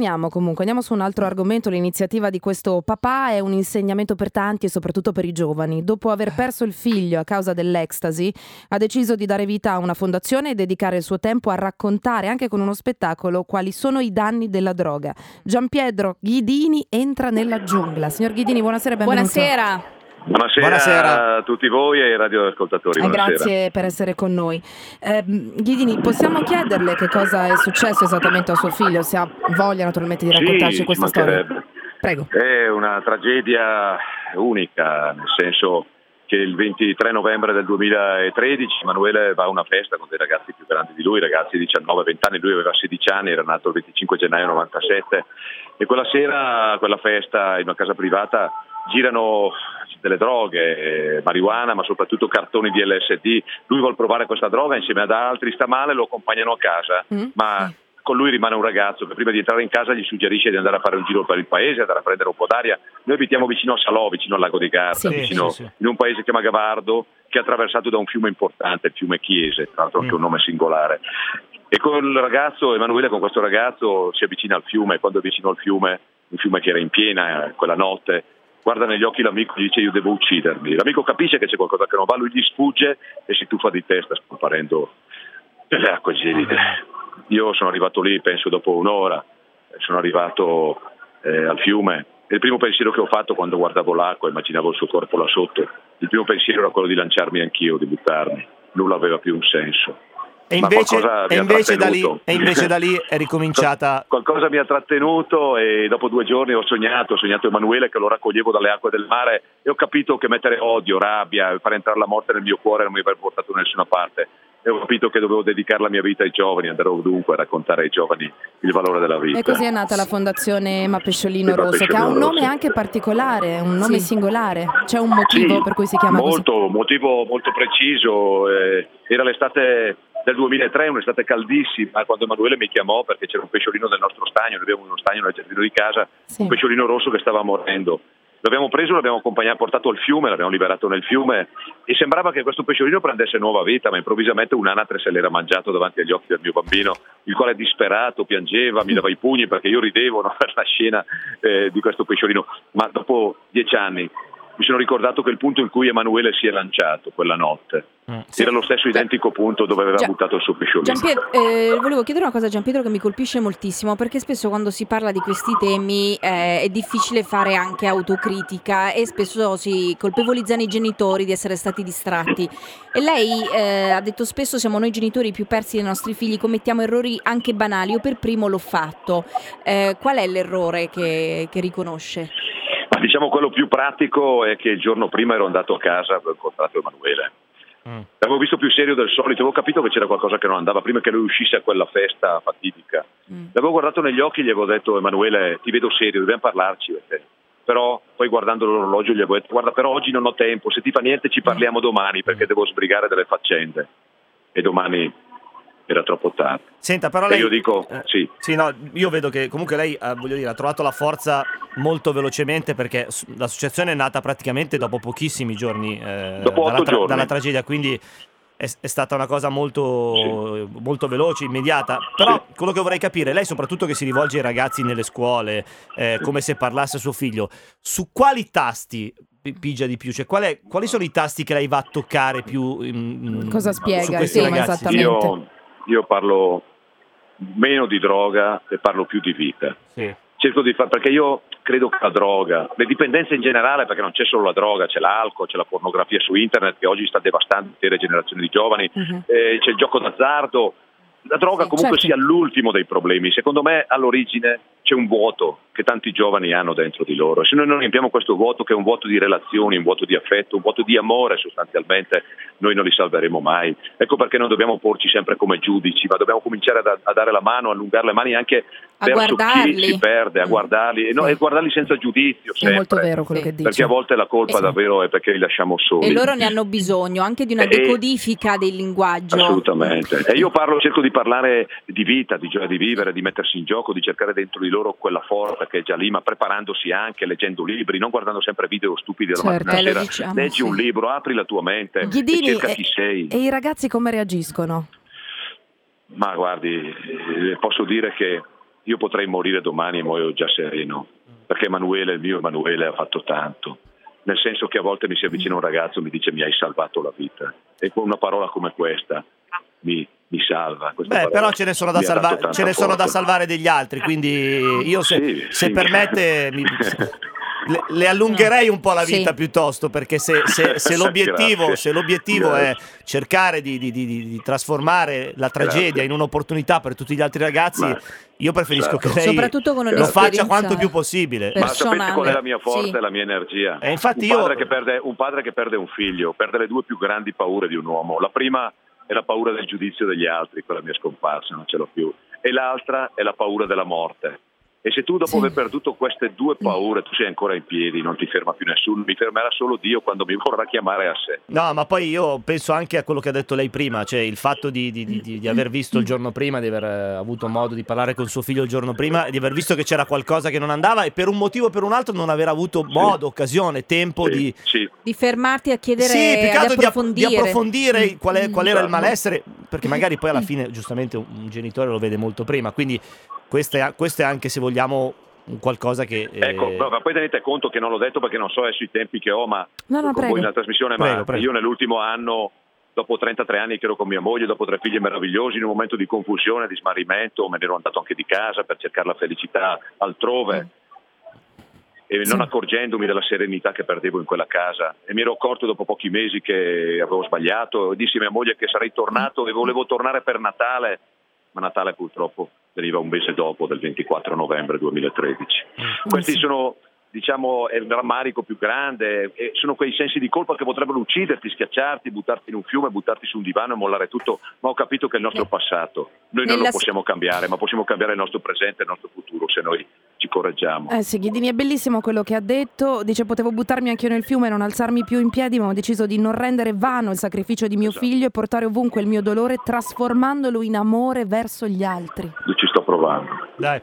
Andiamo comunque, andiamo su un altro argomento. L'iniziativa di questo papà è un insegnamento per tanti e soprattutto per i giovani. Dopo aver perso il figlio a causa dell'ecstasy, ha deciso di dare vita a una fondazione e dedicare il suo tempo a raccontare anche con uno spettacolo quali sono i danni della droga. Giampietro Ghidini entra nella giungla. Signor Ghidini, buonasera e benvenuto. Buonasera. Buonasera, Buonasera. a tutti voi e ai radioascoltatori. Eh, grazie per essere con noi. Eh, Ghidini, possiamo chiederle che cosa è successo esattamente a suo figlio? Se ha voglia naturalmente di Sì, raccontarci ci questa storia. Prego. È una tragedia unica, nel senso che il 23 novembre del 2013 Emanuele va a una festa con dei ragazzi più grandi di lui, ragazzi di 19-20 anni, lui aveva 16 anni, era nato il 25 gennaio 97 e quella sera quella festa in una casa privata girano delle droghe, eh, marijuana ma soprattutto cartoni di LSD, lui vuole provare questa droga insieme ad altri, sta male, lo accompagnano a casa, Mm? ma con lui rimane un ragazzo che prima di entrare in casa gli suggerisce di andare a fare un giro per il paese, andare a prendere un po' d'aria. Noi abitiamo vicino a Salò, vicino al lago di Garda, Sì. vicino Sì, sì. in un paese che si chiama Gavardo, che è attraversato da un fiume importante, il fiume Chiese, tra l'altro anche Mm. un nome singolare. E con il ragazzo, Emanuele con questo ragazzo si avvicina al fiume, e quando è vicino al fiume, un fiume che era in piena eh, quella notte, guarda negli occhi l'amico e gli dice io devo uccidermi. L'amico capisce che c'è qualcosa che non va, lui gli sfugge e si tuffa di testa scomparendo nelle acque gelide. Io sono arrivato lì, penso dopo un'ora, sono arrivato eh, al fiume e il primo pensiero che ho fatto quando guardavo l'acqua, immaginavo il suo corpo là sotto, il primo pensiero era quello di lanciarmi anch'io, di buttarmi. Nulla aveva più un senso. E invece, e invece da lì, e invece da lì è ricominciata. Qualcosa mi ha trattenuto e dopo due giorni ho sognato, ho sognato Emanuele che lo raccoglievo dalle acque del mare e ho capito che mettere odio, rabbia, fare entrare la morte nel mio cuore non mi avrebbe portato da nessuna parte. E ho capito che dovevo dedicare la mia vita ai giovani, andare ovunque a raccontare ai giovani il valore della vita. E così è nata la fondazione Emma Pesciolino Rosso, che ha un nome Rosso. anche particolare, un nome Sì. singolare. C'è un motivo Sì, per cui si chiama molto, motivo molto preciso. eh, era l'estate del 2003, un'estate caldissima, quando Emanuele mi chiamò perché c'era un pesciolino del nostro stagno, noi abbiamo uno stagno nel giardino di casa, Sì. un pesciolino rosso che stava morendo. L'abbiamo preso, l'abbiamo accompagnato, portato al fiume, l'abbiamo liberato nel fiume e sembrava che questo pesciolino prendesse nuova vita, ma improvvisamente un'anatre se l'era mangiato davanti agli occhi del mio bambino, il quale disperato piangeva, mi dava i pugni perché io ridevo no, per la scena eh, di questo pesciolino. Ma dopo dieci anni mi sono ricordato che il punto in cui Emanuele si è lanciato quella notte Mm, sì. era lo stesso identico punto dove aveva Gia- buttato il suo pesciolino. Eh, volevo chiedere una cosa a Giampietro che mi colpisce moltissimo perché spesso quando si parla di questi temi eh, è difficile fare anche autocritica e spesso si colpevolizzano i genitori di essere stati distratti e lei eh, ha detto spesso siamo noi genitori più persi dei nostri figli, commettiamo errori anche banali, io per primo l'ho fatto. Eh, qual è l'errore che, che riconosce? Diciamo quello più pratico è che il giorno prima ero andato a casa e ho incontrato Emanuele. Mm. L'avevo visto più serio del solito, avevo capito che c'era qualcosa che non andava prima che lui uscisse a quella festa fatidica. Mm. L'avevo guardato negli occhi e gli avevo detto Emanuele ti vedo serio, dobbiamo parlarci perché. Però poi guardando l'orologio gli avevo detto guarda però oggi non ho tempo, se ti fa niente ci parliamo domani perché devo sbrigare delle faccende. E domani era troppo tardi. Senta, però lei. io dico eh, sì. Sì, no, io vedo che comunque lei eh, voglio dire, ha trovato la forza molto velocemente perché l'associazione è nata praticamente dopo pochissimi giorni eh, Dopo dalla, tra- giorni. dalla tragedia, quindi è, è stata una cosa molto, molto veloce, immediata. Però quello che vorrei capire, lei soprattutto che si rivolge ai ragazzi nelle scuole, eh, come se parlasse a suo figlio, su quali tasti pi- pigia di più? Cioè, qual è- quali sono i tasti che lei va a toccare più? in- in- Cosa spiega, su ragazzi? esattamente. Io, io parlo meno di droga e parlo più di vita. Sì. Cerco di fare perché io credo che la droga, le dipendenze in generale, perché non c'è solo la droga, c'è l'alcol, c'è la pornografia su internet che oggi sta devastando intere generazioni di giovani, Mhm. eh, c'è il gioco d'azzardo. La droga Sì, comunque certo. sia l'ultimo dei problemi. Secondo me all'origine c'è un vuoto che tanti giovani hanno dentro di loro. Se noi non riempiamo questo vuoto, che è un vuoto di relazioni, un vuoto di affetto, un vuoto di amore sostanzialmente, noi non li salveremo mai. Ecco perché non dobbiamo porci sempre come giudici, ma dobbiamo cominciare a, a dare la mano, a allungare le mani anche A verso guardarli. chi si perde, a Mm. guardarli e, no- Sì. e guardarli senza giudizio. È molto sempre. vero quello Sì. che dice. Perché a volte la colpa sì. davvero è perché li lasciamo soli. E loro ne hanno bisogno anche di una E- decodifica del linguaggio. Assolutamente. E io parlo, cerco di parlare di vita, di gioia di vivere, di mettersi in gioco, di cercare dentro di loro quella forza che è già lì, ma preparandosi anche, leggendo libri, non guardando sempre video stupidi della Certo. mattina Eh, diciamo. Leggi sì. un libro, apri la tua mente Ghidini, e cerca e- chi sei. E i ragazzi come reagiscono? Ma guardi, eh, posso dire che io potrei morire domani e muoio già sereno, perché Emanuele, il mio Emanuele, ha fatto tanto. Nel senso che a volte mi si avvicina un ragazzo e mi dice mi hai salvato la vita. E con una parola come questa mi, mi salva. Questa Beh, però ce ne sono da, salva- ce ne sono da salvare degli altri, quindi io se, Sì, se sì. permette mi- le, le allungherei un po' la Sì. vita piuttosto, perché se, se- se l'obiettivo, se l'obiettivo è cercare di, di- di- di trasformare la tragedia Grazie. in un'opportunità per tutti gli altri ragazzi, Ma- io preferisco certo. che lei Soprattutto con lo faccia quanto più possibile. per- Ma sapete qual è personale. la mia forza Sì. e la mia energia? E infatti un, io- padre che perde, un padre che perde un figlio, perde le due più grandi paure di un uomo. La prima è la paura del giudizio degli altri, quella mia scomparsa, non ce l'ho più. E l'altra è la paura della morte. E se tu dopo Sì. aver perduto queste due paure, tu sei ancora in piedi, non ti ferma più nessuno, mi fermerà solo Dio quando mi vorrà chiamare a sé. No, ma poi io penso anche a quello che ha detto lei prima, cioè il fatto di, di- di- di- aver visto il giorno prima, di aver eh, avuto modo di parlare con suo figlio il giorno prima, e di aver visto che c'era qualcosa che non andava e per un motivo o per un altro non aver avuto modo, occasione, tempo Sì, di... sì. Di fermarti a chiedere Sì, più che di altro di, app- approfondire. di approfondire qual, è- qual era il Esatto. malessere, perché magari poi alla fine giustamente un, un genitore lo vede molto prima, quindi questo è, questo è anche se vogliamo un qualcosa che... eh, Ecco, no, ma poi tenete conto che non l'ho detto perché non so adesso i tempi che ho, ma No, no, con prego. voi nella trasmissione, Prego, ma prego. io nell'ultimo anno, dopo 33 anni che ero con mia moglie, dopo tre figli meravigliosi, in un momento di confusione, di smarrimento, me ne ero andato anche di casa per cercare la felicità altrove. E non accorgendomi della serenità che perdevo in quella casa, e mi ero accorto dopo pochi mesi che avevo sbagliato. E dissi a mia moglie che sarei tornato e volevo tornare per Natale, ma Natale purtroppo veniva un mese dopo, del 24 novembre 2013. Questi sono, diciamo, è il rammarico più grande, e sono quei sensi di colpa che potrebbero ucciderti, schiacciarti, buttarti in un fiume, buttarti su un divano e mollare tutto, ma ho capito che è il nostro Ne- passato. Noi non nella lo possiamo cambiare, ma possiamo cambiare il nostro presente e il nostro futuro se noi ci correggiamo. Eh sì, Ghidini è bellissimo quello che ha detto. Dice: Potevo buttarmi anch'io nel fiume e non alzarmi più in piedi, ma ho deciso di non rendere vano il sacrificio di mio Esatto. figlio e portare ovunque il mio dolore, trasformandolo in amore verso gli altri. Sto provando. Dai.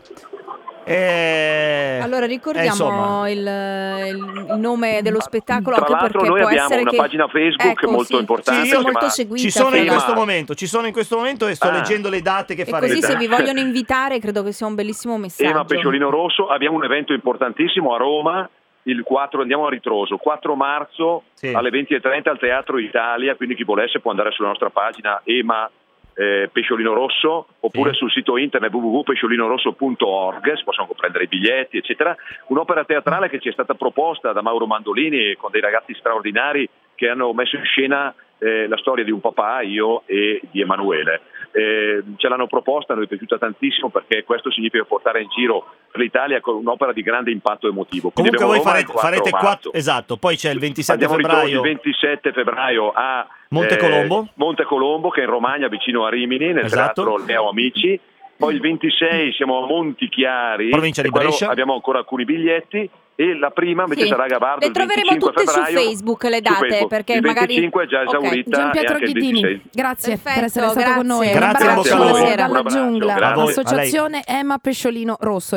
Eh, Allora eh, ricordiamo insomma. il, il- nome dello spettacolo Tra anche l'altro perché noi può abbiamo essere una che... pagina Facebook Ecco, molto sì, importante, sì, molto chiama- seguita. Ci sono in questo momento, ci sono in questo momento e sto Ah. leggendo le date che E farete. così se vi vogliono invitare credo che sia un bellissimo messaggio. Ema Pesciolino Rosso, abbiamo un evento importantissimo a Roma, il 4, andiamo a ritroso, 4 marzo Sì. alle 20.30 al Teatro Italia, quindi chi volesse può andare sulla nostra pagina Ema eh, Pesciolino Rosso oppure Sì. sul sito internet www.pesciolinorossso.org si possono prendere i biglietti eccetera un'opera teatrale che ci è stata proposta da Mauro Mandolini con dei ragazzi straordinari che hanno messo in scena eh, la storia di un papà, io e di Emanuele. Eh, ce l'hanno proposta, a noi è piaciuta tantissimo perché questo significa portare in giro l'Italia con un'opera di grande impatto emotivo. Quindi Comunque voi farete, il 4 farete marzo. quattro, esatto, poi c'è il 27 Andiamo febbraio. il 27 febbraio a Montecolombo. eh, Montecolombo, che è in Romagna, vicino a Rimini, nel Esatto. teatro Leo Amici. Poi il 26 siamo a Montichiari, Provincia di Brescia. abbiamo ancora alcuni biglietti. E la prima invece Sì. sarà a Gabardo Le troveremo 25 tutte su. Facebook, le date, Facebook. perché il magari- 25 è già esaurita Gian Pietro anche il Ghidini, 26. grazie per Perfetto, essere stato con noi. grazie. Grazie, al lupo. dalla giungla, grazie. A voi, a. Associazione Emma Pesciolino Rosso.